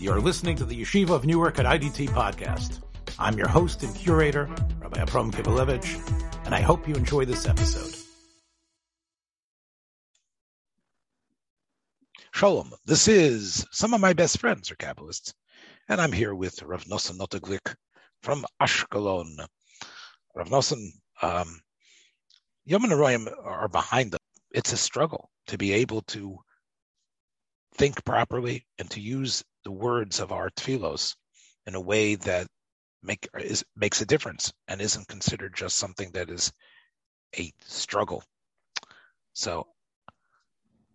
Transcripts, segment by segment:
You're listening to the Yeshiva of Newark at IDT podcast. I'm your host and curator, Rabbi Abram Kibalevich, and I hope you enjoy this episode. Shalom. This is some of my best friends are Kabbalists, and I'm here with Rav Nosson Notaglik from Ashkelon. Rav Nosson, um, Yom and are behind them. It's a struggle to be able to think properly and to use the words of our tefillos in a way that make is makes a difference and isn't considered just something that is a struggle. So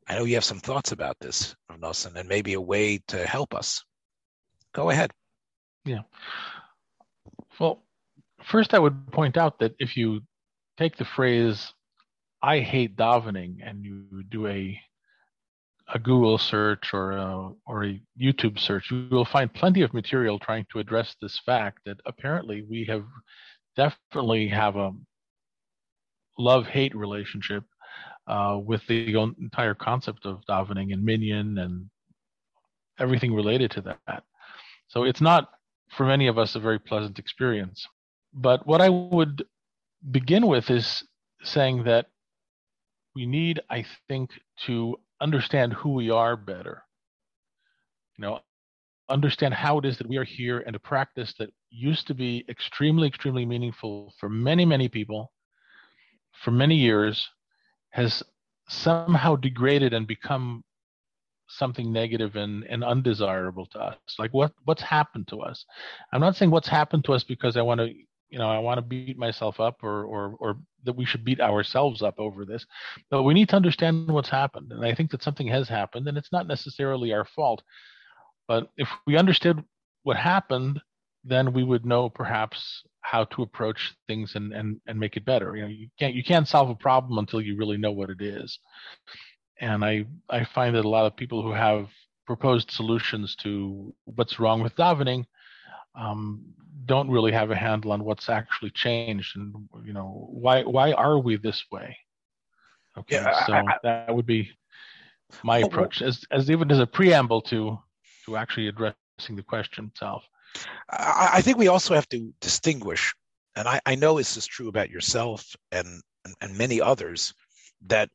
I know you have some thoughts about this, Nosson, and maybe a way to help us. Go ahead. Yeah. Well, first I would point out that if you take the phrase "I hate davening" and you do a a Google search or a, or a YouTube search, you will find plenty of material trying to address this fact that apparently we have definitely have a love-hate relationship uh, with the entire concept of davening and minyan and everything related to that. So it's not for many of us a very pleasant experience. But what I would begin with is saying that we need, I think, to understand who we are better. You know, understand how it is that we are here and a practice that used to be extremely, extremely meaningful for many, many people for many years has somehow degraded and become something negative and, and undesirable to us. Like what what's happened to us? I'm not saying what's happened to us because I want to you know I want to beat myself up or or or that we should beat ourselves up over this. But we need to understand what's happened. And I think that something has happened and it's not necessarily our fault. But if we understood what happened, then we would know perhaps how to approach things and, and, and make it better. You know, you can't you can't solve a problem until you really know what it is. And I I find that a lot of people who have proposed solutions to what's wrong with davening um, don't really have a handle on what's actually changed and you know why why are we this way? Okay yeah, so I, I, that would be my approach as as even as a preamble to to actually addressing the question itself. I, I think we also have to distinguish and I, I know this is true about yourself and, and and many others that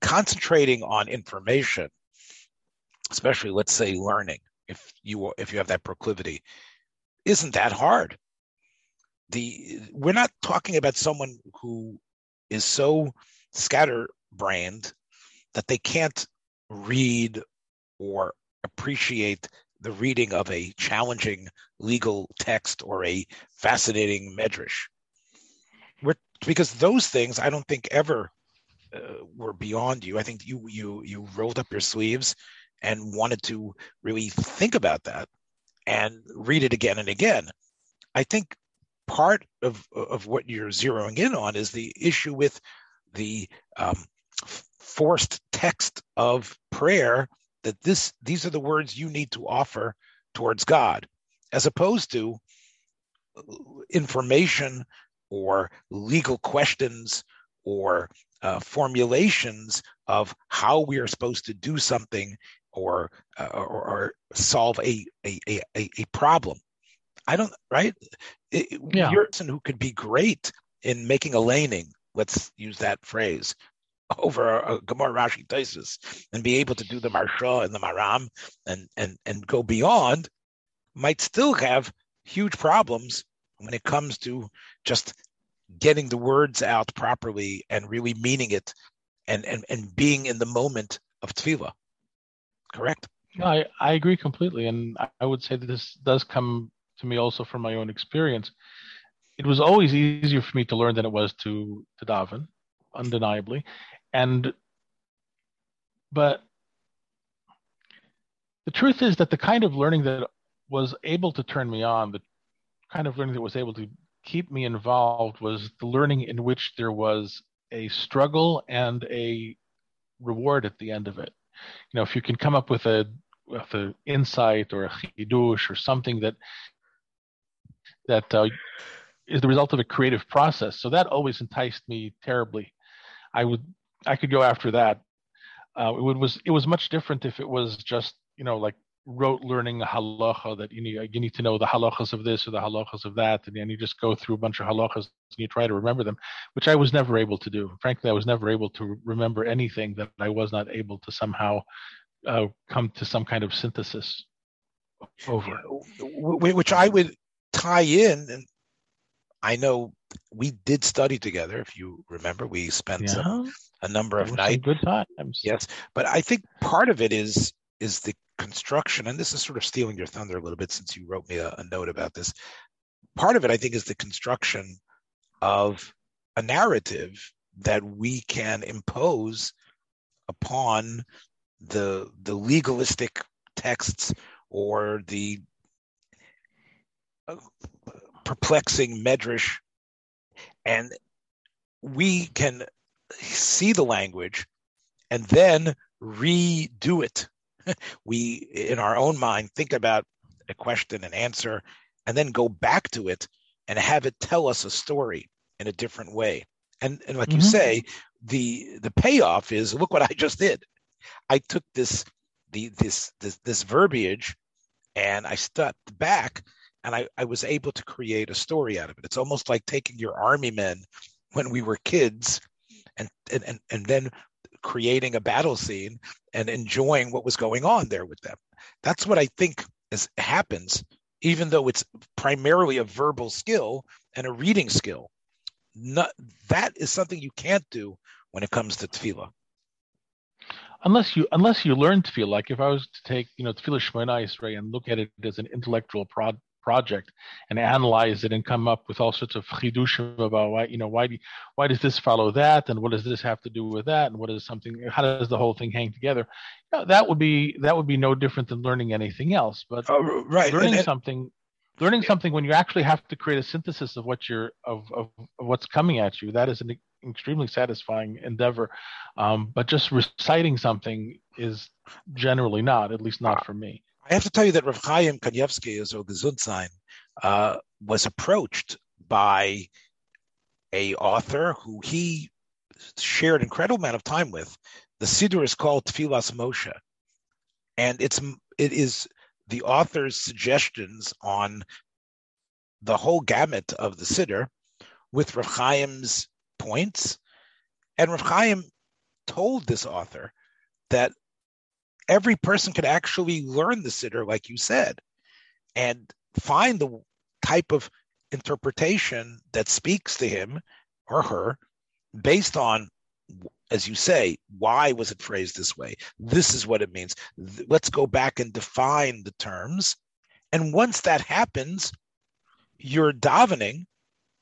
concentrating on information especially let's say learning if you if you have that proclivity isn't that hard the we're not talking about someone who is so scatterbrained that they can't read or appreciate the reading of a challenging legal text or a fascinating medrash. We're, because those things I don't think ever uh, were beyond you. I think you you you rolled up your sleeves and wanted to really think about that and read it again and again. I think part of of what you're zeroing in on is the issue with the um, forced text of prayer that this these are the words you need to offer towards God, as opposed to information or legal questions or uh, formulations of how we are supposed to do something or uh, or, or, solve a, a a a problem. I don't right. It, yeah. You're a person who could be great in making a laning. Let's use that phrase over a, a Gemara Rashi Taisus and be able to do the Maharsha and the Maharam and and and go beyond. Might still have huge problems when it comes to just getting the words out properly and really meaning it and and, and being in the moment of tefillah correct? No, I, I agree completely. And I would say that this does come to me also from my own experience. It was always easier for me to learn than it was to, to daven, undeniably. And, but the truth is that the kind of learning that was able to turn me on, the kind of learning that was able to keep me involved was the learning in which there was a struggle and a reward at the end of it you know if you can come up with a with an insight or a chidush or something that that uh, is the result of a creative process. So that always enticed me terribly. I would I could go after that. Uh, it was it was much different if it was just you know, like rote learning halacha that you need you need to know the halachas of this or the halachas of that, and then you just go through a bunch of halachas and you try to remember them, which I was never able to do. Frankly, I was never able to remember anything that I was not able to somehow uh, come to some kind of synthesis over. Which I would tie in, and I know we did study together. If you remember, we spent yeah. some, a number of nights. Good times. Yes, but I think part of it is is the construction, and this is sort of stealing your thunder a little bit since you wrote me a, a note about this. Part of it, I think, is the construction of a narrative that we can impose upon the the legalistic texts or the uh, perplexing medrash, and we can see the language and then redo it we, in our own mind, think about a question and answer, and then go back to it and have it tell us a story in a different way. And, and like mm-hmm. you say, the the payoff is look what I just did. I took this the this this, this verbiage and I stepped back and I, I was able to create a story out of it. It's almost like taking your army men when we were kids and and, and, and then creating a battle scene and enjoying what was going on there with them. That's what I think is happens, even though it's primarily a verbal skill and a reading skill. Not, that is something you can't do when it comes to tefillah. Unless you unless you learn tefillah, like if I was to take you know tefillah Shemona Esrei and look at it as an intellectual prod, project and analyze it and come up with all sorts of chidushim about why you know why do, why does this follow that? And what does this have to do with that? And what is something how does the whole thing hang together? You know, that would be that would be no different than learning anything else. But uh, right. learning and, something learning yeah. something when you actually have to create a synthesis of what you're of, of, of what's coming at you that is an extremely satisfying endeavor. Um, but just reciting something is generally not at least not for me I have to tell you that Rav Chaim Kanievsky, as Gesundsein, uh, was approached by a author who he shared an incredible amount of time with. The Siddur is called Tfilas Moshe, and it's it is the author's suggestions on the whole gamut of the Siddur with Rav Chaim's points. And Rav Chaim told this author that every person could actually learn the Siddur, like you said, and find the type of interpretation that speaks to him or her based on as you say why was it phrased this way? This is what it means. Let's go back and define the terms. And once that happens your davening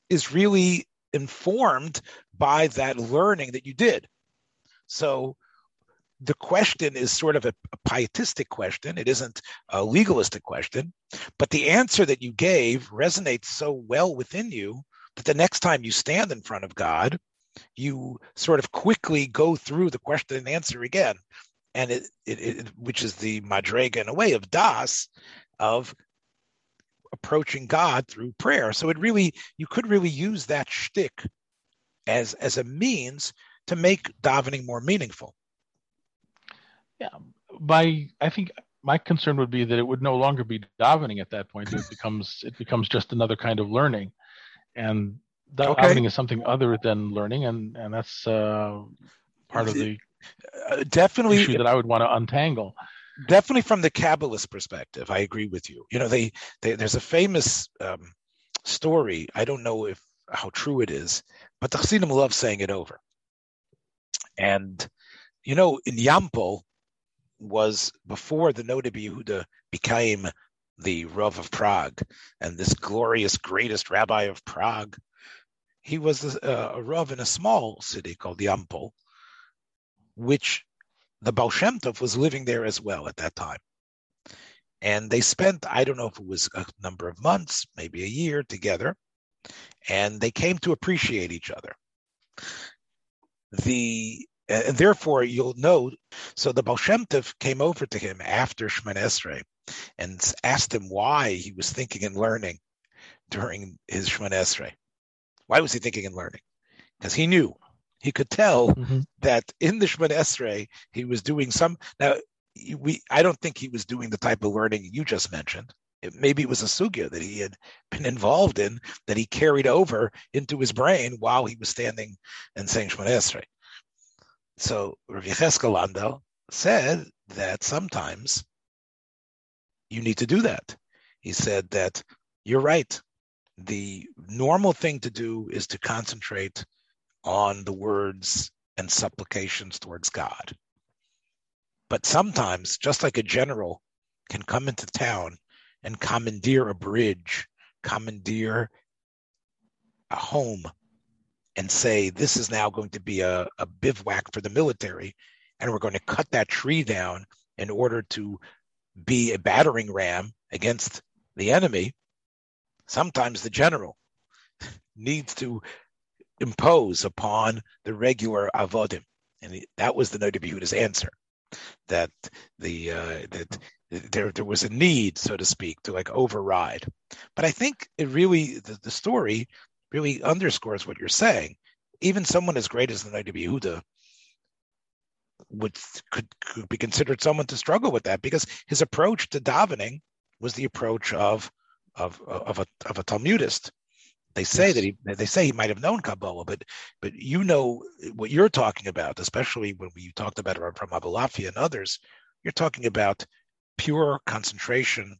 is really informed by that learning that you did. So the question is sort of a, a, pietistic question. It isn't a legalistic question, but the answer that you gave resonates so well within you that the next time you stand in front of God, you sort of quickly go through the question and answer again. And it, it, it which is the madrega in a way of das, of approaching God through prayer. So it really, you could really use that shtick as as a means to make davening more meaningful. Yeah, my I think my concern would be that it would no longer be davening at that point. It becomes it becomes just another kind of learning, and davening okay. is something other than learning, and and that's uh, part of the uh, definitely issue that I would want to untangle. Definitely from the Kabbalist perspective, I agree with you. You know, they, they there's a famous um, story. I don't know if how true it is, but the Chassidim love saying it over. And you know, in Yampol, was before the Noda Yehuda became the Rav of Prague and this glorious, greatest rabbi of Prague. He was a, a Rav in a small city called Yampol, which the Baal Shem Tov was living there as well at that time. And they spent, I don't know if it was a number of months, maybe a year together, and they came to appreciate each other. The and therefore, you'll know. So the Baal Shem Tov came over to him after Shemon Esrei and asked him why he was thinking and learning during his Shemon Esrei. Why was he thinking and learning? Because he knew, he could tell mm-hmm. that in the Shemon Esrei, he was doing some. Now, we I don't think he was doing the type of learning you just mentioned. It, maybe it was a sugya that he had been involved in that he carried over into his brain while he was standing and saying Shemona Esrei. So Rav Yecheskel Landau said that sometimes you need to do that. He said that you're right. The normal thing to do is to concentrate on the words and supplications towards God. But sometimes, just like a general can come into town and commandeer a bridge, commandeer a home, and say, This is now going to be a, a bivouac for the military, and we're going to cut that tree down in order to be a battering ram against the enemy. Sometimes the general needs to impose upon the regular avodim, and that was the Noda B'Yehuda's answer that the uh, that there there was a need, so to speak, to like override. But I think it really the, the story really underscores what you're saying. Even someone as great as the Noda B'Yehuda would could, could be considered someone to struggle with that because his approach to davening was the approach of of of a of a Talmudist. They say yes. that he they say he might have known Kabbalah, but but you know what you're talking about, especially when we talked about it from Abulafia and others. You're talking about pure concentration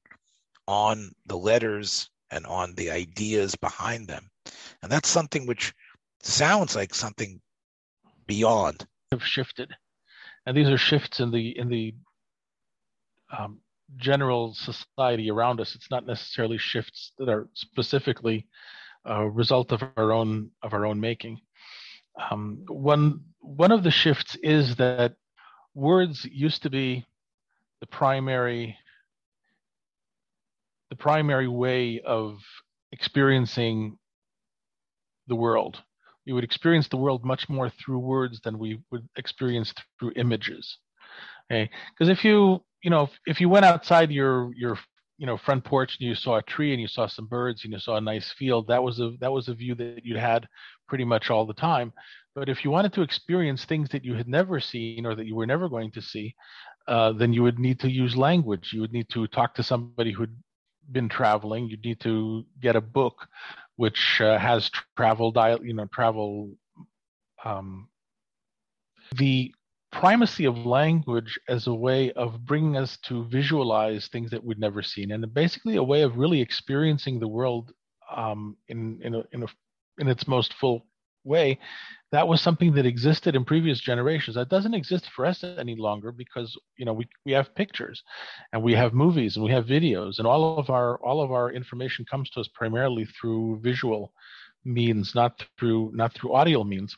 on the letters and on the ideas behind them, and that's something which sounds like something beyond. Have shifted, and these are shifts in the in the um, general society around us. It's not necessarily shifts that are specifically a result of our own of our own making. Um, one one of the shifts is that words used to be the primary the primary way of experiencing the world. We would experience the world much more through words than we would experience through images. Okay, because if you you know if, if you went outside your your you know front porch and you saw a tree and you saw some birds and you saw a nice field that was a that was a view that you had pretty much all the time but if you wanted to experience things that you had never seen or that you were never going to see uh, then you would need to use language you would need to talk to somebody who'd been traveling you'd need to get a book which uh, has travel dial you know travel um, the primacy of language as a way of bringing us to visualize things that we'd never seen, and basically a way of really experiencing the world um, in in a, in, a, in its most full way. That was something that existed in previous generations. That doesn't exist for us any longer because you know we, we have pictures, and we have movies, and we have videos, and all of our all of our information comes to us primarily through visual means, not through not through audio means.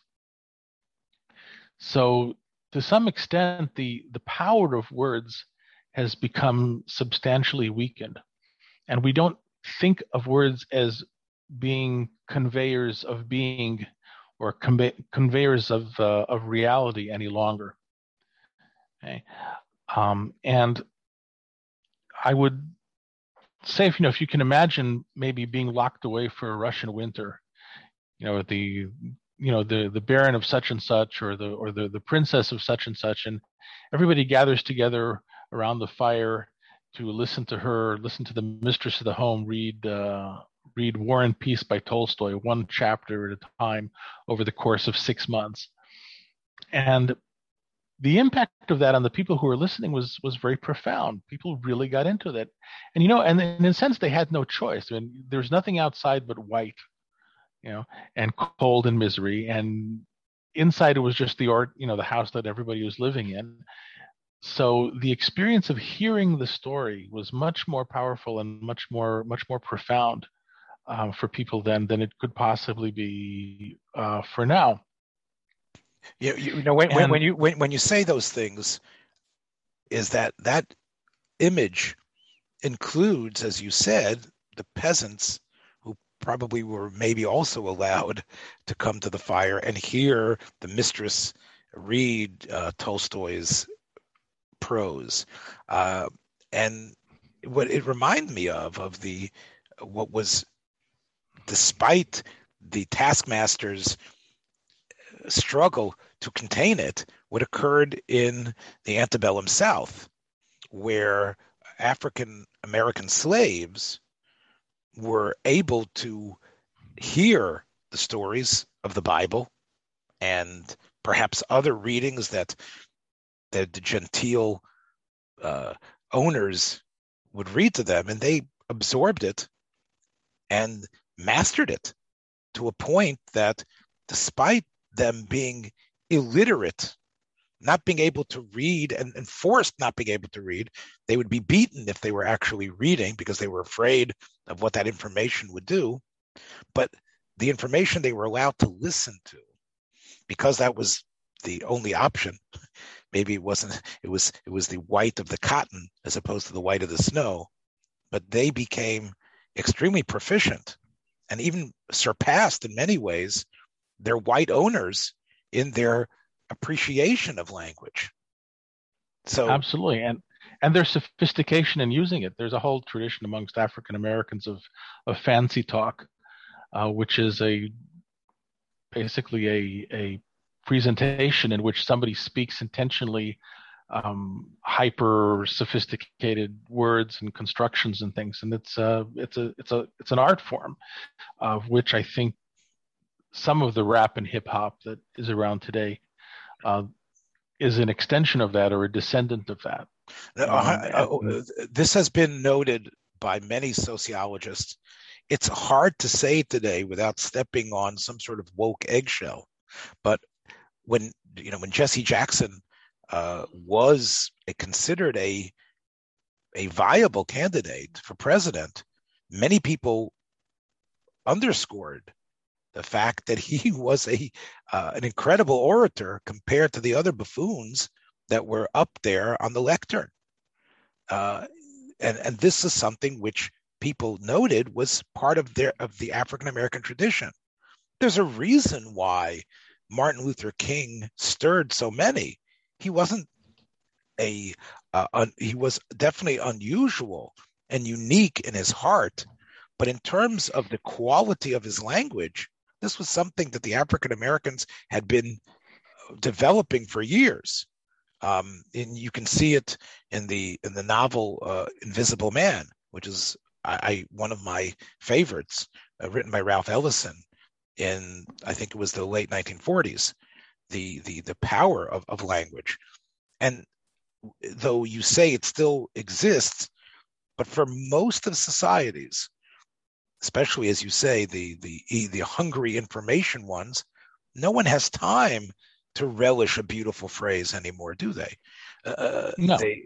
So to some extent, the, the power of words has become substantially weakened. And we don't think of words as being conveyors of being or conveyors of, uh, of reality any longer. Okay. Um, and I would say, if you know, if you can imagine maybe being locked away for a Russian winter, you know, the you know the the baron of such and such or the or the the princess of such and such and everybody gathers together around the fire to listen to her listen to the mistress of the home read uh, read war and peace by tolstoy one chapter at a time over the course of six months. And the impact of that on the people who were listening was was very profound. People really got into that. And you know and in a sense they had no choice. I mean, there's nothing outside but white you know, and cold and misery. And inside it was just the art, you know, the house that everybody was living in. So the experience of hearing the story was much more powerful and much more much more profound um, for people then than it could possibly be uh, for now. You, you know when, and, when you when, when you say those things, is that that image includes, as you said, the peasants who probably were maybe also allowed to come to the fire and hear the mistress read uh, Tolstoy's prose. Uh, and what it reminded me of, of the what was, despite the taskmaster's struggle to contain it, what occurred in the antebellum South. where African American slaves were able to hear the stories of the Bible and perhaps other readings that that the genteel uh, owners would read to them, and they absorbed it and mastered it to a point that, despite them being illiterate, not being able to read and, and forced not being able to read, they would be beaten if they were actually reading because they were afraid of what that information would do. But the information they were allowed to listen to, because that was the only option, maybe it wasn't it was it was the white of the cotton as opposed to the white of the snow but they became extremely proficient and even surpassed in many ways their white owners in their appreciation of language. So absolutely. And and their sophistication in using it. There's a whole tradition amongst african americans of of fancy talk uh, which is a basically a a presentation in which somebody speaks intentionally um, hyper sophisticated words and constructions and things, and it's a it's a it's a it's an art form of which I think some of the rap and hip hop that is around today uh, is an extension of that or a descendant of that. Uh, um, this has been noted by many sociologists. It's hard to say today without stepping on some sort of woke eggshell, but when you know when Jesse Jackson uh, was a, considered a a viable candidate for president, many people underscored the fact that he was a uh, an incredible orator compared to the other buffoons that were up there on the lectern. Uh, and and this is something which people noted was part of their of the African American tradition. There's a reason why Martin Luther King stirred so many. He wasn't a uh, un, he was definitely unusual and unique in his heart, but in terms of the quality of his language, this was something that the African Americans had been developing for years. Um, and you can see it in the in the novel uh, Invisible Man, which is I, I one of my favorites, uh, written by Ralph Ellison in I think it was the late 1940s, the the the power of, of language. And though you say it still exists, but for most of societies, especially as you say, the the the hungry information ones, no one has time to relish a beautiful phrase anymore, do they? Uh, no. They,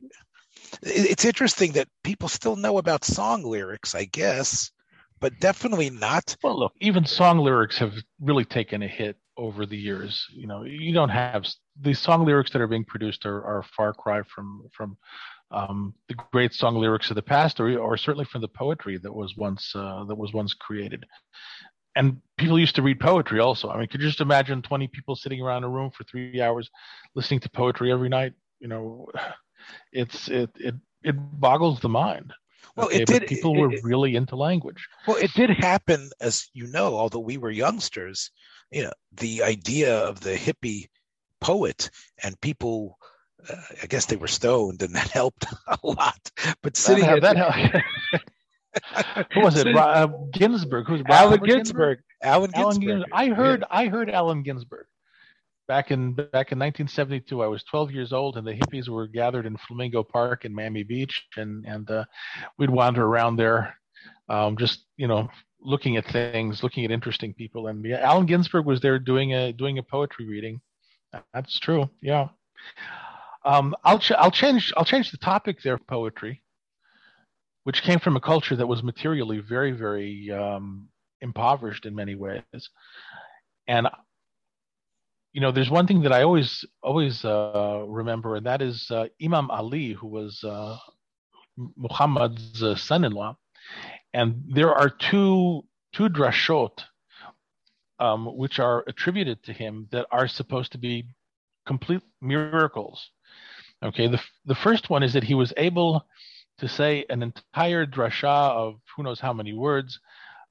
it's interesting that people still know about song lyrics, I guess, but definitely not. Well, look, even song lyrics have really taken a hit over the years. You know, you don't have these song lyrics that are being produced are, are far cry from from um, the great song lyrics of the past, or, or certainly from the poetry that was once uh, that was once created. And people used to read poetry also. I mean, could you just imagine 20 people sitting around a room for three hours listening to poetry every night? You know, it's it it it boggles the mind. Well, okay, it did. People it, were it, really into language. Well, it did happen, as you know, although we were youngsters. You know, the idea of the hippie poet and people. Uh, I guess they were stoned, and that helped a lot. But sitting that, that helped. Who was it? Uh, Ginsberg. Who's Allen Ginsberg? Allen Ginsberg. Allen Ginsberg. I heard. Yeah. I heard Allen Ginsberg back in back in 1972 i was 12 years old and the hippies were gathered in flamingo park in miami beach and and uh, we'd wander around there um, just you know looking at things looking at interesting people. And yeah, allen ginsberg was there doing a doing a poetry reading. That's true. Yeah. Um, I'll ch- I'll change I'll change the topic there poetry which came from a culture that was materially very very um, impoverished in many ways. And you know, there's one thing that I always always uh, remember, and that is uh, Imam Ali, who was uh, Muhammad's uh, son-in-law, and there are two two drashot um, which are attributed to him that are supposed to be complete miracles. Okay, the the first one is that he was able to say an entire drasha of who knows how many words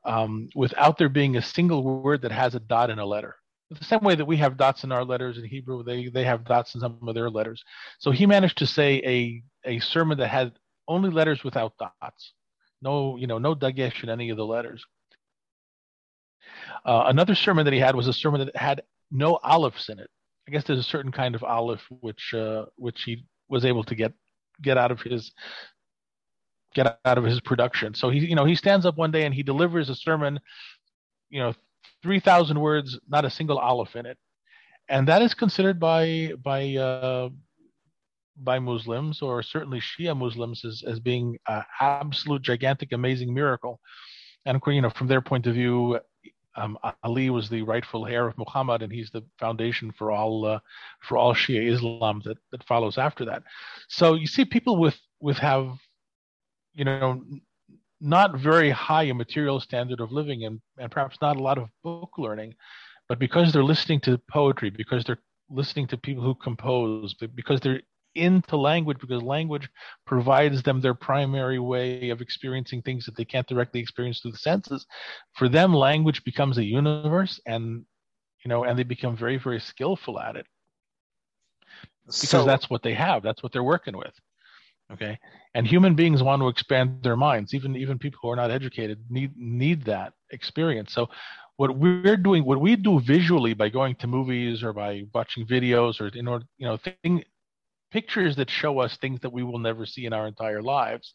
um, without there being a single word that has a dot in a letter. The same way that we have dots in our letters in Hebrew, they they have dots in some of their letters. So he managed to say a a sermon that had only letters without dots, no you know no dagesh in any of the letters. Uh, another sermon that he had was a sermon that had no alifs in it. I guess there's a certain kind of olive which uh, which he was able to get get out of his get out of his production. So he you know he stands up one day and he delivers a sermon, you know, three thousand words, not a single aleph in it, and that is considered by by uh, by Muslims or certainly Shia Muslims as as being an absolute gigantic, amazing miracle. And you know, from their point of view, um, Ali was the rightful heir of Muhammad, and he's the foundation for all uh, for all Shia Islam that that follows after that. So you see, people with with have, you know, not very high a material standard of living, and and perhaps not a lot of book learning, but because they're listening to poetry, because they're listening to people who compose, because they're into language because language provides them their primary way of experiencing things that they can't directly experience through the senses for them language becomes a universe and you know and they become very very skillful at it. Because so, that's what they have. That's what they're working with okay and human beings want to expand their minds even even people who are not educated need need that experience so what we're doing what we do visually by going to movies or by watching videos or in order you know thing pictures that show us things that we will never see in our entire lives.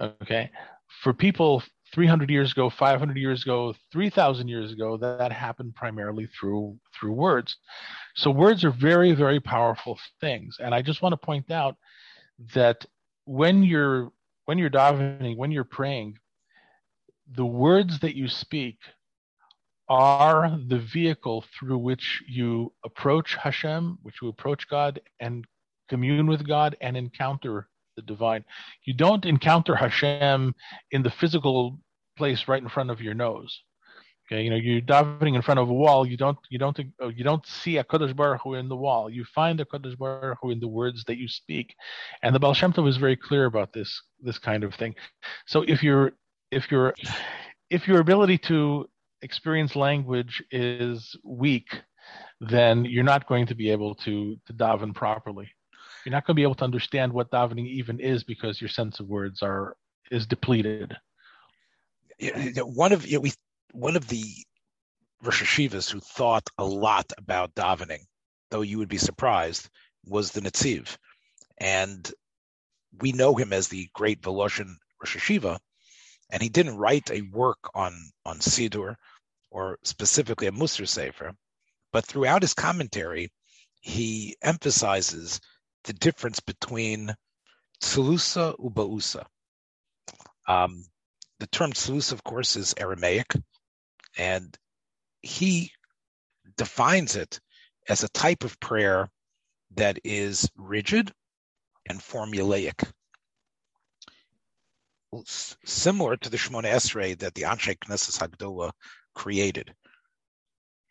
Okay. For people 300 years ago, 500 years ago, 3,000 years ago, that, that happened primarily through through words. So words are very, very powerful things. And I just want to point out that when you're when you're davening, when you're praying, the words that you speak are the vehicle through which you approach Hashem, which you approach God, and commune with God and encounter the divine. You don't encounter Hashem in the physical place right in front of your nose. Okay, you know, you're davening in front of a wall. You don't, you don't, uh, you don't see a Kadosh Baruch Hu in the wall. You find a Kadosh Baruch Hu in the words that you speak, and the Baal Shem Tov is very clear about this, this kind of thing. So if you're, if you're, if your ability to experience language is weak, then you're not going to be able to to daven properly you're not going to be able to understand what davening even is because your sense of words are is depleted. One of you know, we one of the Rosh Yeshivas who thought a lot about davening, though you would be surprised, was the Netziv, and we know him as the great Voloshin Rosh Yeshiva, and he didn't write a work on on Siddur or specifically a Musar Sefer, but throughout his commentary, he emphasizes the difference between Tsalusa Ubausa. Um, the term Tsalusa, of course, is Aramaic, and he defines it as a type of prayer that is rigid and formulaic. Similar to the Shemona Esrei that the Anshe Knesset Hagdola created.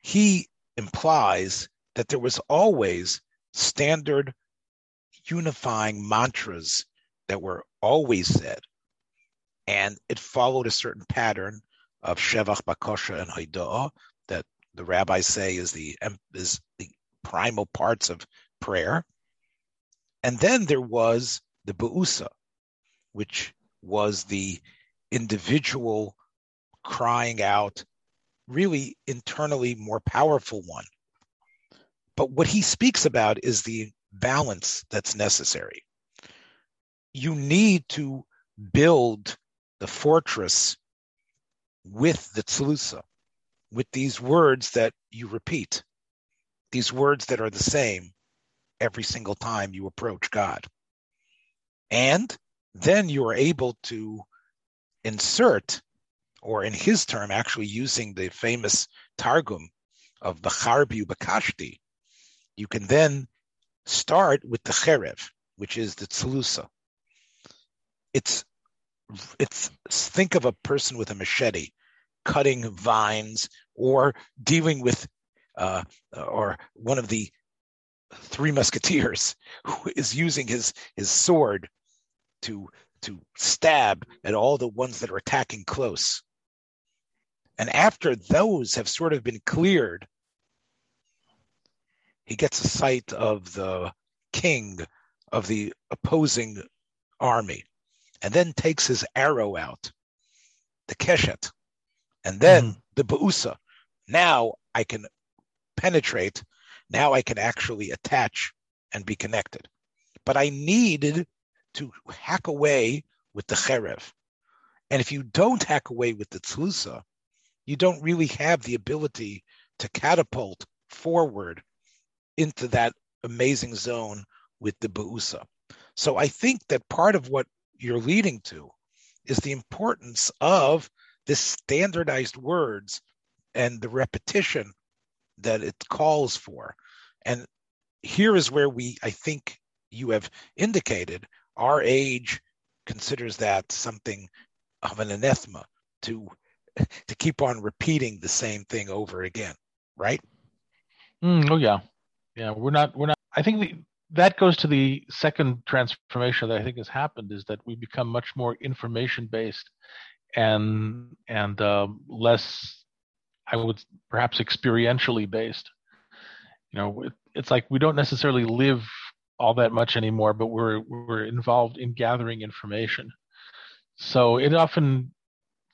He implies that there was always standard unifying mantras that were always said. And it followed a certain pattern of Shevach, Bakosha, and Haidah that the rabbis say is the, is the primal parts of prayer. And then there was the Ba'usa, which was the individual crying out, really internally more powerful one. But what he speaks about is the balance that's necessary. You need to build the fortress with the tzlusa, with these words that you repeat, these words that are the same every single time you approach God. And then you are able to insert, or in his term, actually using the famous Targum of Bacharbi Bakashti, you can then start with the cherev, which is the tzelusa. It's it's think of a person with a machete cutting vines or dealing with uh, or one of the three musketeers who is using his his sword to to stab at all the ones that are attacking close. And after those have sort of been cleared, he gets a sight of the king of the opposing army, and then takes his arrow out, the keshet, and then mm-hmm. the ba'usa. Now I can penetrate. Now I can actually attach and be connected. But I needed to hack away with the cherev. And if you don't hack away with the tzlusa, you don't really have the ability to catapult forward into that amazing zone with the ba'usa. So I think that part of what you're leading to is the importance of this standardized words and the repetition that it calls for. And here is where we, I think you have indicated, our age considers that something of an anathema to to keep on repeating the same thing over again, right? Mm, oh yeah, yeah. We're not. We're not. I think the, that goes to the second transformation that I think has happened is that we become much more information based and and uh, less, I would perhaps experientially based. You know, it, it's like we don't necessarily live all that much anymore, but we're we're involved in gathering information. So it often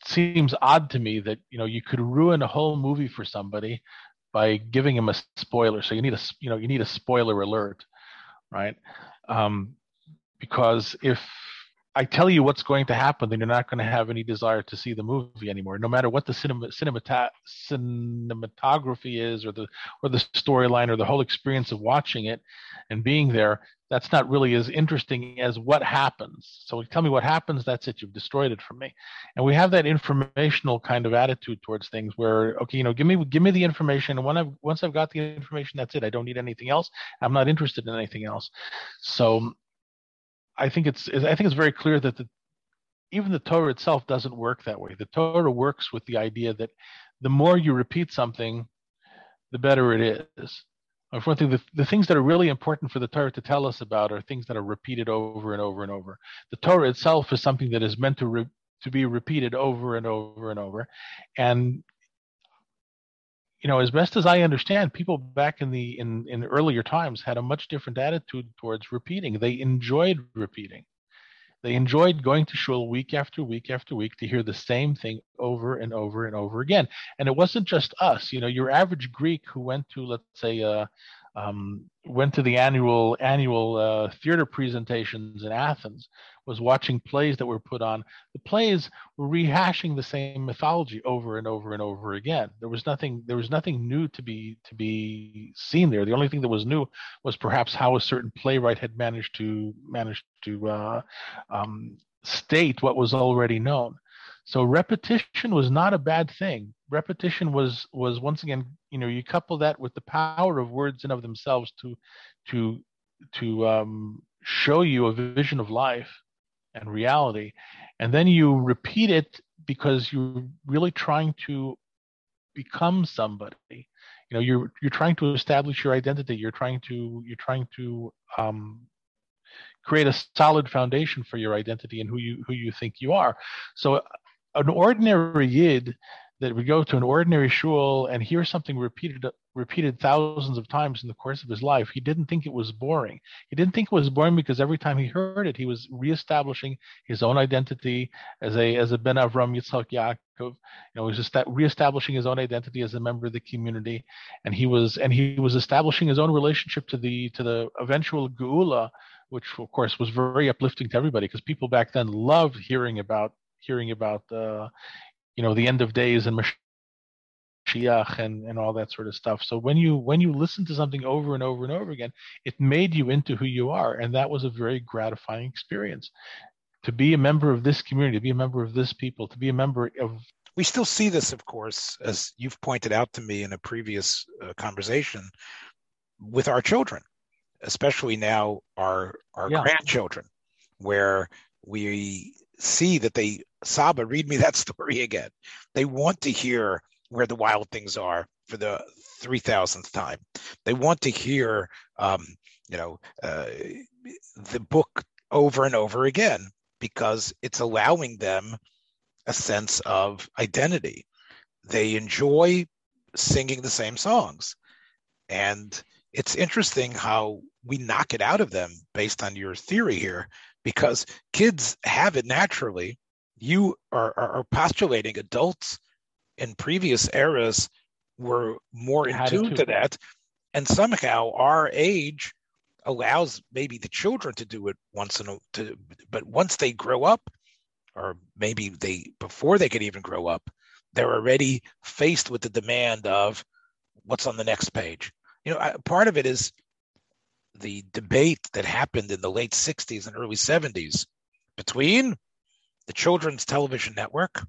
seems odd to me that you know you could ruin a whole movie for somebody by giving him a spoiler. So you need a you know you need a spoiler alert, right? Um, because if I tell you what's going to happen, then you're not going to have any desire to see the movie anymore, no matter what the cinema, cinemata- cinematography is, or the or the storyline, or the whole experience of watching it and being there. That's not really as interesting as what happens. So tell me what happens. That's it. You've destroyed it for me. And we have that informational kind of attitude towards things, where okay, you know, give me give me the information, and when I've once I've got the information, that's it. I don't need anything else. I'm not interested in anything else. So I think it's I think it's very clear that the, even the Torah itself doesn't work that way. The Torah works with the idea that the more you repeat something, the better it is. Uh, for one thing, the, the things that are really important for the Torah to tell us about are things that are repeated over and over and over. The Torah itself is something that is meant to re, to be repeated over and over and over, and you know, as best as I understand, people back in the in in earlier times had a much different attitude towards repeating. They enjoyed repeating. They enjoyed going to shul week after week after week to hear the same thing over and over and over again. And it wasn't just us. You know, your average Greek who went to, let's say, uh, um, went to the annual annual uh, theater presentations in Athens, was watching plays that were put on. The plays were rehashing the same mythology over and over and over again. There was nothing there was nothing new to be to be seen there. The only thing that was new was perhaps how a certain playwright had managed to managed to uh, um, state what was already known. So repetition was not a bad thing. Repetition was was once again, you know, you couple that with the power of words in of themselves to to to um, show you a vision of life and reality, and then you repeat it because you're really trying to become somebody. You know, you're you're trying to establish your identity. You're trying to you're trying to um, create a solid foundation for your identity and who you who you think you are. So an ordinary yid that would go to an ordinary shul and hear something repeated repeated thousands of times in the course of his life, he didn't think it was boring. He didn't think it was boring because every time he heard it, he was reestablishing his own identity as a as a Ben Avram Yitzchak Yaakov. You know, he was just reestablishing his own identity as a member of the community, and he was and he was establishing his own relationship to the to the eventual Geula, which of course was very uplifting to everybody because people back then loved hearing about hearing about uh, you know the end of days and Mashiach and and all that sort of stuff. So when you when you listen to something over and over and over again, it made you into who you are, and that was a very gratifying experience. To be a member of this community, to be a member of this people, to be a member of we still see this, of course, as you've pointed out to me in a previous uh, conversation, with our children, especially now our our yeah. grandchildren, where we see that they Saba, read me that story again. They want to hear where the wild things are for the 3000th time. They want to hear, um, you know, uh, the book over and over again because it's allowing them a sense of identity. They enjoy singing the same songs. And it's interesting how we knock it out of them based on your theory here, because kids have it naturally. You are, are, are postulating adults in previous eras were more in tune to that. And somehow our age allows maybe the children to do it once in a to, but once they grow up, or maybe they before they can even grow up, they're already faced with the demand of what's on the next page. You know, part of it is the debate that happened in the late 60s and early 70s between the Children's Television Network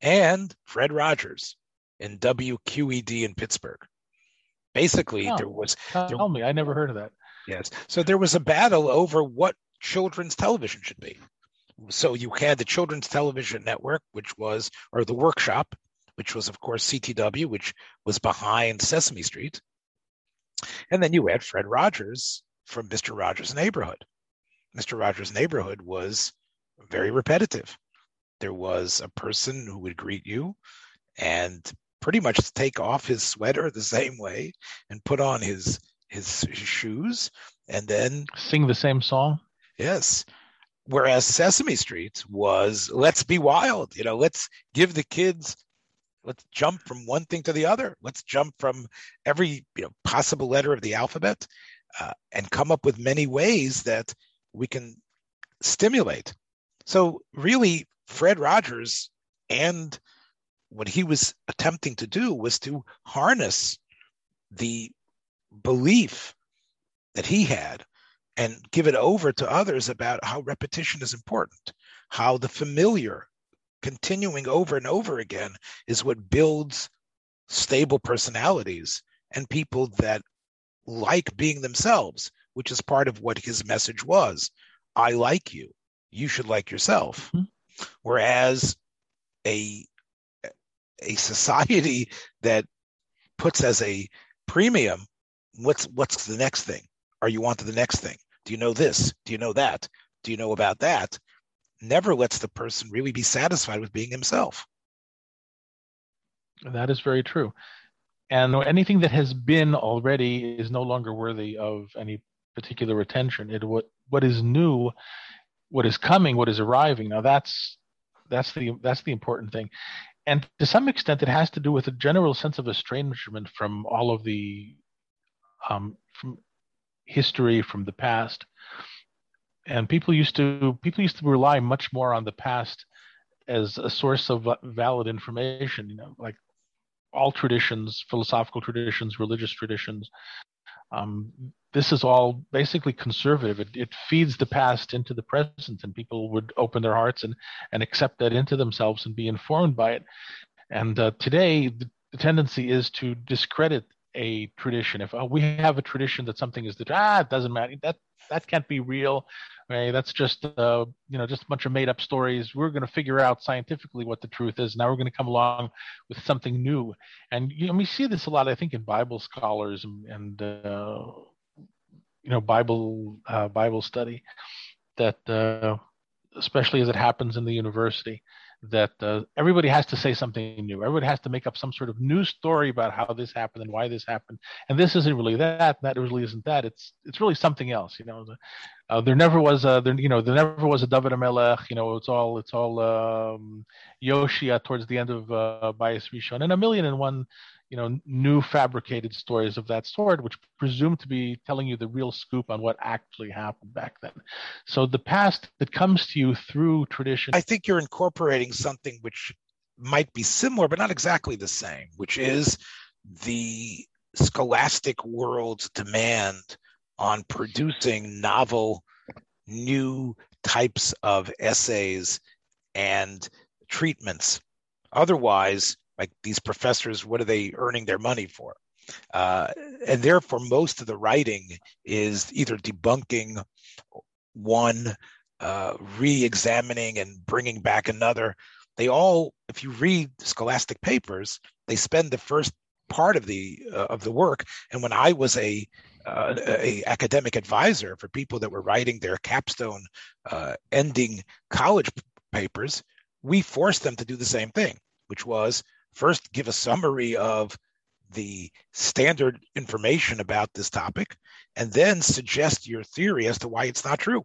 and Fred Rogers in WQED in Pittsburgh. Basically, oh, there was. Uh, tell there, me, I never heard of that. Yes. So there was a battle over what children's television should be. So you had the Children's Television Network, which was, or the workshop, which was, of course, CTW, which was behind Sesame Street. And then you had Fred Rogers from Mr. Rogers' Neighborhood. Mr. Rogers' Neighborhood was very repetitive. There was a person who would greet you and pretty much take off his sweater the same way and put on his his, his shoes and then sing the same song. Yes. Whereas Sesame Street was let's be wild, you know, let's give the kids let's jump from one thing to the other. Let's jump from every you know, possible letter of the alphabet uh, and come up with many ways that we can stimulate. So really, Fred Rogers and what he was attempting to do was to harness the belief that he had and give it over to others about how repetition is important, how the familiar continuing over and over again is what builds stable personalities and people that like being themselves, which is part of what his message was. I like you. You should like yourself. Mm-hmm. Whereas a a society that puts as a premium what's what's the next thing? Are you on to the next thing? Do you know this? Do you know that? Do you know about that? Never lets the person really be satisfied with being himself. That is very true. And anything that has been already is no longer worthy of any particular attention. It what what is new what is coming what is arriving now that's that's the that's the important thing and to some extent, it has to do with a general sense of estrangement from all of the um, from history, from the past. And people used to people used to rely much more on the past as a source of valid information. You know, like all traditions, philosophical traditions, religious traditions, um, this is all basically conservative. It, it, feeds the past into the present, and people would open their hearts and, and accept that into themselves and be informed by it. And uh, today, the, the, tendency is to discredit a tradition. If uh, we have a tradition that something is the ah, it doesn't matter. That that can't be real. Right? That's just uh, you know just a bunch of made up stories. We're going to figure out scientifically what the truth is. Now we're going to come along with something new. And you know, we see this a lot, I think, in Bible scholars and, and uh, you know Bible uh, Bible study that uh, especially as it happens in the university that uh, everybody has to say something new. Everybody has to make up some sort of new story about how this happened and why this happened. And this isn't really that. That really isn't that. It's it's really something else. You know, uh, there never was a there. You know, there never was a David Melech. You know, it's all it's all um, Yoshia towards the end of uh, Bayis Rishon and a million and one you know new fabricated stories of that sort which presume to be telling you the real scoop on what actually happened back then so the past that comes to you through tradition i think you're incorporating something which might be similar but not exactly the same which is the scholastic world's demand on producing novel new types of essays and treatments. Otherwise like these professors what are they earning their money for? Uh, and therefore most of the writing is either debunking one uh, re-examining and bringing back another. They all if you read scholastic papers they spend the first part of the uh, of the work. And when i was a uh, a academic advisor for people that were writing their capstone uh, ending college papers we forced them to do the same thing which was first give a summary of the standard information about this topic and then suggest your theory as to why it's not true.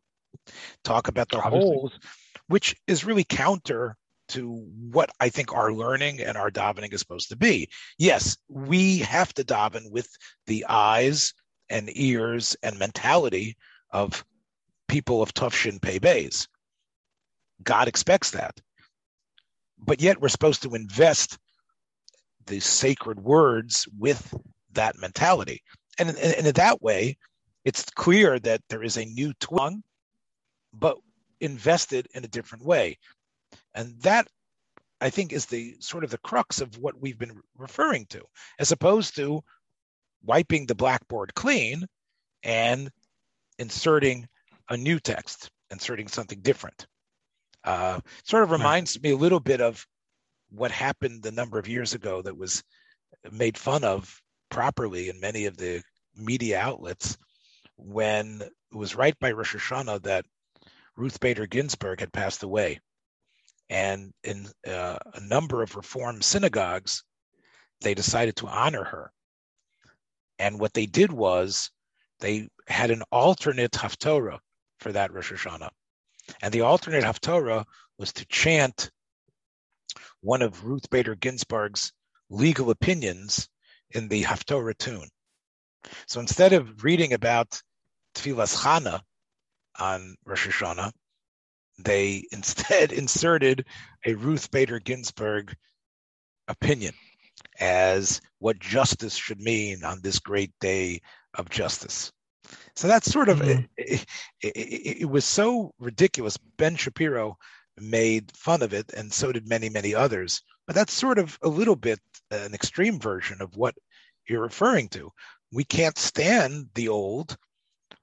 Talk about the Obviously. holes, which is really counter to what I think our learning and our davening is supposed to be. Yes, we have to daven with the eyes and ears and mentality of people of Tufshin Pei Bays. God expects that. But yet we're supposed to invest the sacred words with that mentality. And, and, and in that way, it's clear that there is a new tongue, but invested in a different way. And that, I think, is the sort of the crux of what we've been referring to, as opposed to wiping the blackboard clean and inserting a new text, inserting something different. Uh, sort of reminds right. me a little bit of what happened a number of years ago that was made fun of properly in many of the media outlets when it was right by Rosh Hashanah that Ruth Bader Ginsburg had passed away. And in uh, a number of Reform synagogues, they decided to honor her. And what they did was they had an alternate Haftorah for that Rosh Hashanah. And the alternate Haftorah was to chant one of Ruth Bader Ginsburg's legal opinions in the Haftorah tune. So instead of reading about Tfilas Chana on Rosh Hashanah, they instead inserted a Ruth Bader Ginsburg opinion as what justice should mean on this great day of justice. So that's sort of mm-hmm. it, it, it, was so ridiculous. Ben Shapiro made fun of it, and so did many, many others. But that's sort of a little bit an extreme version of what you're referring to. We can't stand the old.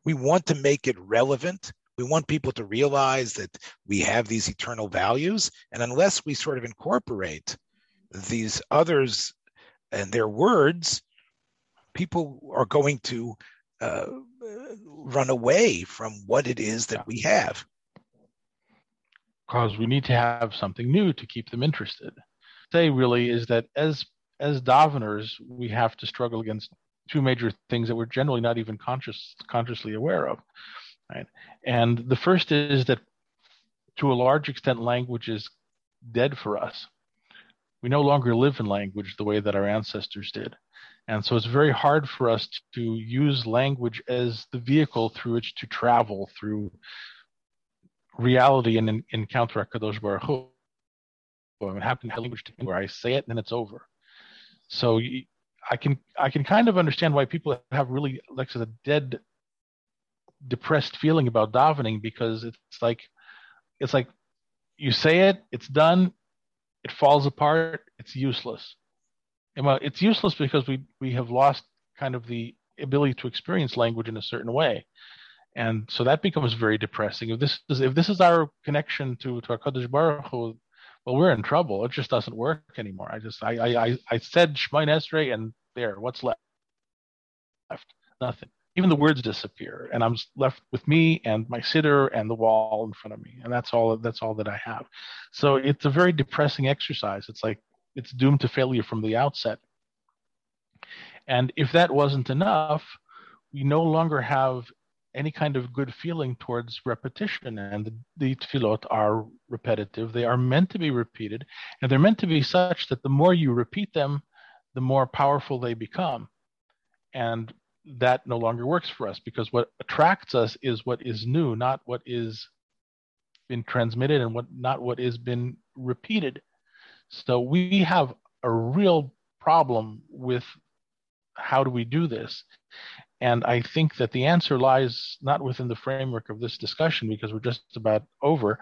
We want to make it relevant. We want people to realize that we have these eternal values. And unless we sort of incorporate these others and their words, people are going to uh, run away from what it is that we have because we need to have something new to keep them interested. Say really is that as as daveners, we have to struggle against two major things that we're generally not even conscious consciously aware of. Right? And the first is that to a large extent language is dead for us. We no longer live in language the way that our ancestors did. And so it's very hard for us to use language as the vehicle through which to travel through reality and encounter Hakadosh Baruch Hu. It happened in language where I say it and then it's over. So I can I can kind of understand why people have really like a dead, depressed feeling about davening because it's like it's like you say it, it's done, it falls apart, it's useless. And well, it's useless because we we have lost kind of the ability to experience language in a certain way and so that becomes very depressing. If this is if this is our connection to to Hakadosh Baruch Hu, well, we're in trouble. It just doesn't work anymore. I just I I I said Shemoneh Esrei, and there, what's left? Left nothing. Even the words disappear, and I'm left with me and my Siddur and the wall in front of me, and that's all. That's all that I have. So it's a very depressing exercise. It's like it's doomed to failure from the outset. And if that wasn't enough, we no longer have any kind of good feeling towards repetition. And the, the tefillot are repetitive. They are meant to be repeated, and they're meant to be such that the more you repeat them, the more powerful they become. And that no longer works for us because what attracts us is what is new, not what is been transmitted and what not what is been repeated. So we have a real problem with how do we do this? And I think that the answer lies not within the framework of this discussion because we're just about over,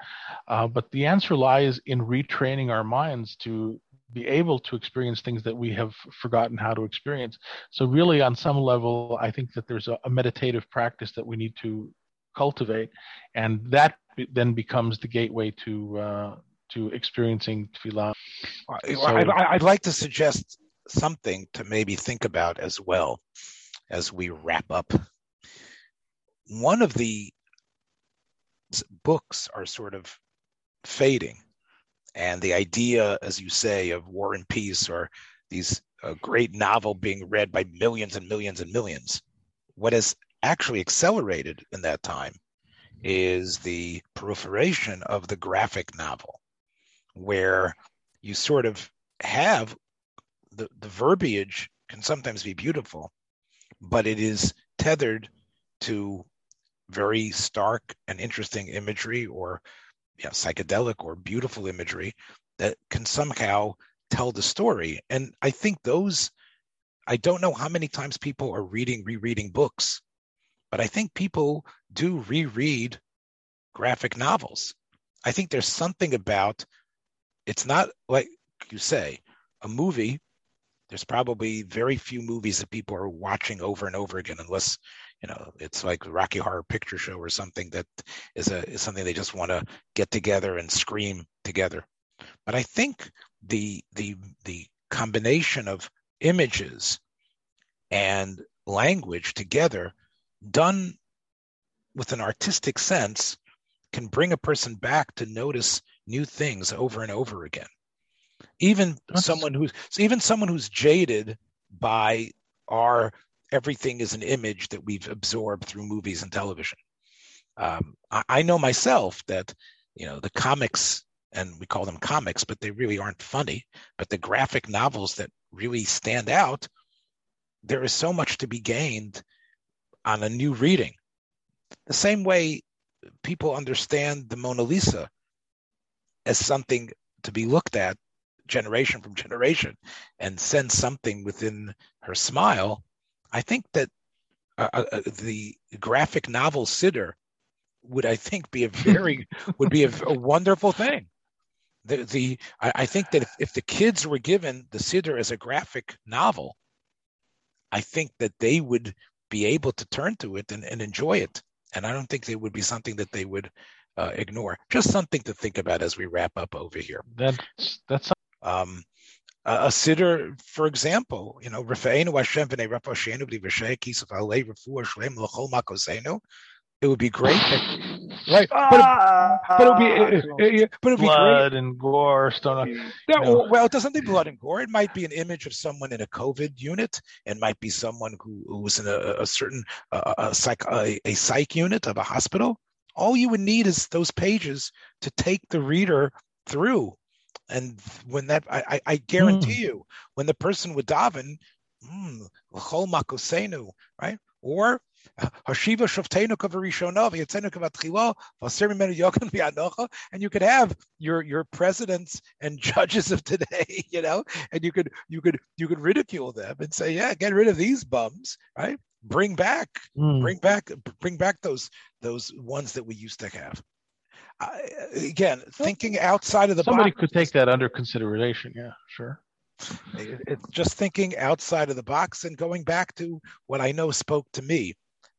uh, but the answer lies in retraining our minds to be able to experience things that we have forgotten how to experience. So, really, on some level, I think that there's a, a meditative practice that we need to cultivate, and that then becomes the gateway to uh, to experiencing tefillah. So, I'd, I'd like to suggest something to maybe think about as well as we wrap up. One of the books are sort of fading, and the idea, as you say, of war and peace or these a great novel being read by millions and millions and millions. What has actually accelerated in that time is the proliferation of the graphic novel, where you sort of have the, the verbiage can sometimes be beautiful, but it is tethered to very stark and interesting imagery or you know, psychedelic or beautiful imagery that can somehow tell the story. And I think those, I don't know how many times people are reading, rereading books, but I think people do reread graphic novels. I think there's something about it's not like you say, a movie. There's probably very few movies that people are watching over and over again, unless you know it's like a Rocky Horror Picture Show or something that is a is something they just want to get together and scream together. But I think the the the combination of images and language together done with an artistic sense can bring a person back to notice new things over and over again even That's... someone who's even someone who's jaded by our everything is an image that we've absorbed through movies and television um, I, I know myself that you know the comics and we call them comics, but they really aren't funny. But the graphic novels that really stand out, there is so much to be gained on a new reading. The same way people understand the Mona Lisa as something to be looked at generation from generation and sense something within her smile. I think that uh, uh, uh the graphic novel Siddur would I think be a very would be a, a wonderful thing the, the I, I think that if, if the kids were given the Siddur as a graphic novel, I think that they would be able to turn to it and, and enjoy it. And I don't think it would be something that they would uh, ignore. Just something to think about as we wrap up over here. That's that's um, a, a siddur, for example, you know, Rafa'enu Hashem v'nei Rafoshenu b'li v'shei kisaf alei refuah shlem l'chol makosenu it would be great. right. But, it, ah, but it would be, eh, eh, eh, it, it, but it'd be blood great. and gore. Stone, yeah, well, well, it doesn't be blood and gore. It might be an image of someone in a COVID unit. It might be someone who, who was in a, a certain uh, a psych a, a psych unit of a hospital. All you would need is those pages to take the reader through. And when that, I, I guarantee mm. you, when the person would daven, mm, right? Or Hashiva Shavtenu Kavarishona, Vyatzenu Kavatchila, Vasir Mimenu Yokan Vyanocha, and you could have your your presidents and judges of today, you know, and you could you could you could ridicule them and say, yeah, get rid of these bums, right? Bring back, mm. bring back, bring back those those ones that we used to have. Uh, again, thinking outside of the box. somebody box, could take that under consideration. Yeah, sure. It's just thinking outside of the box and going back to what I know spoke to me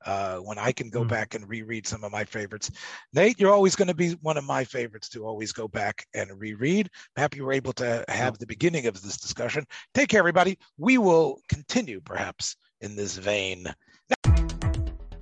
uh, when I can go mm. back and reread some of my favorites. Nate, you're always going to be one of my favorites to always go back and reread. I'm happy we're able to have the beginning of this discussion. Take care, everybody. We will continue perhaps in this vein.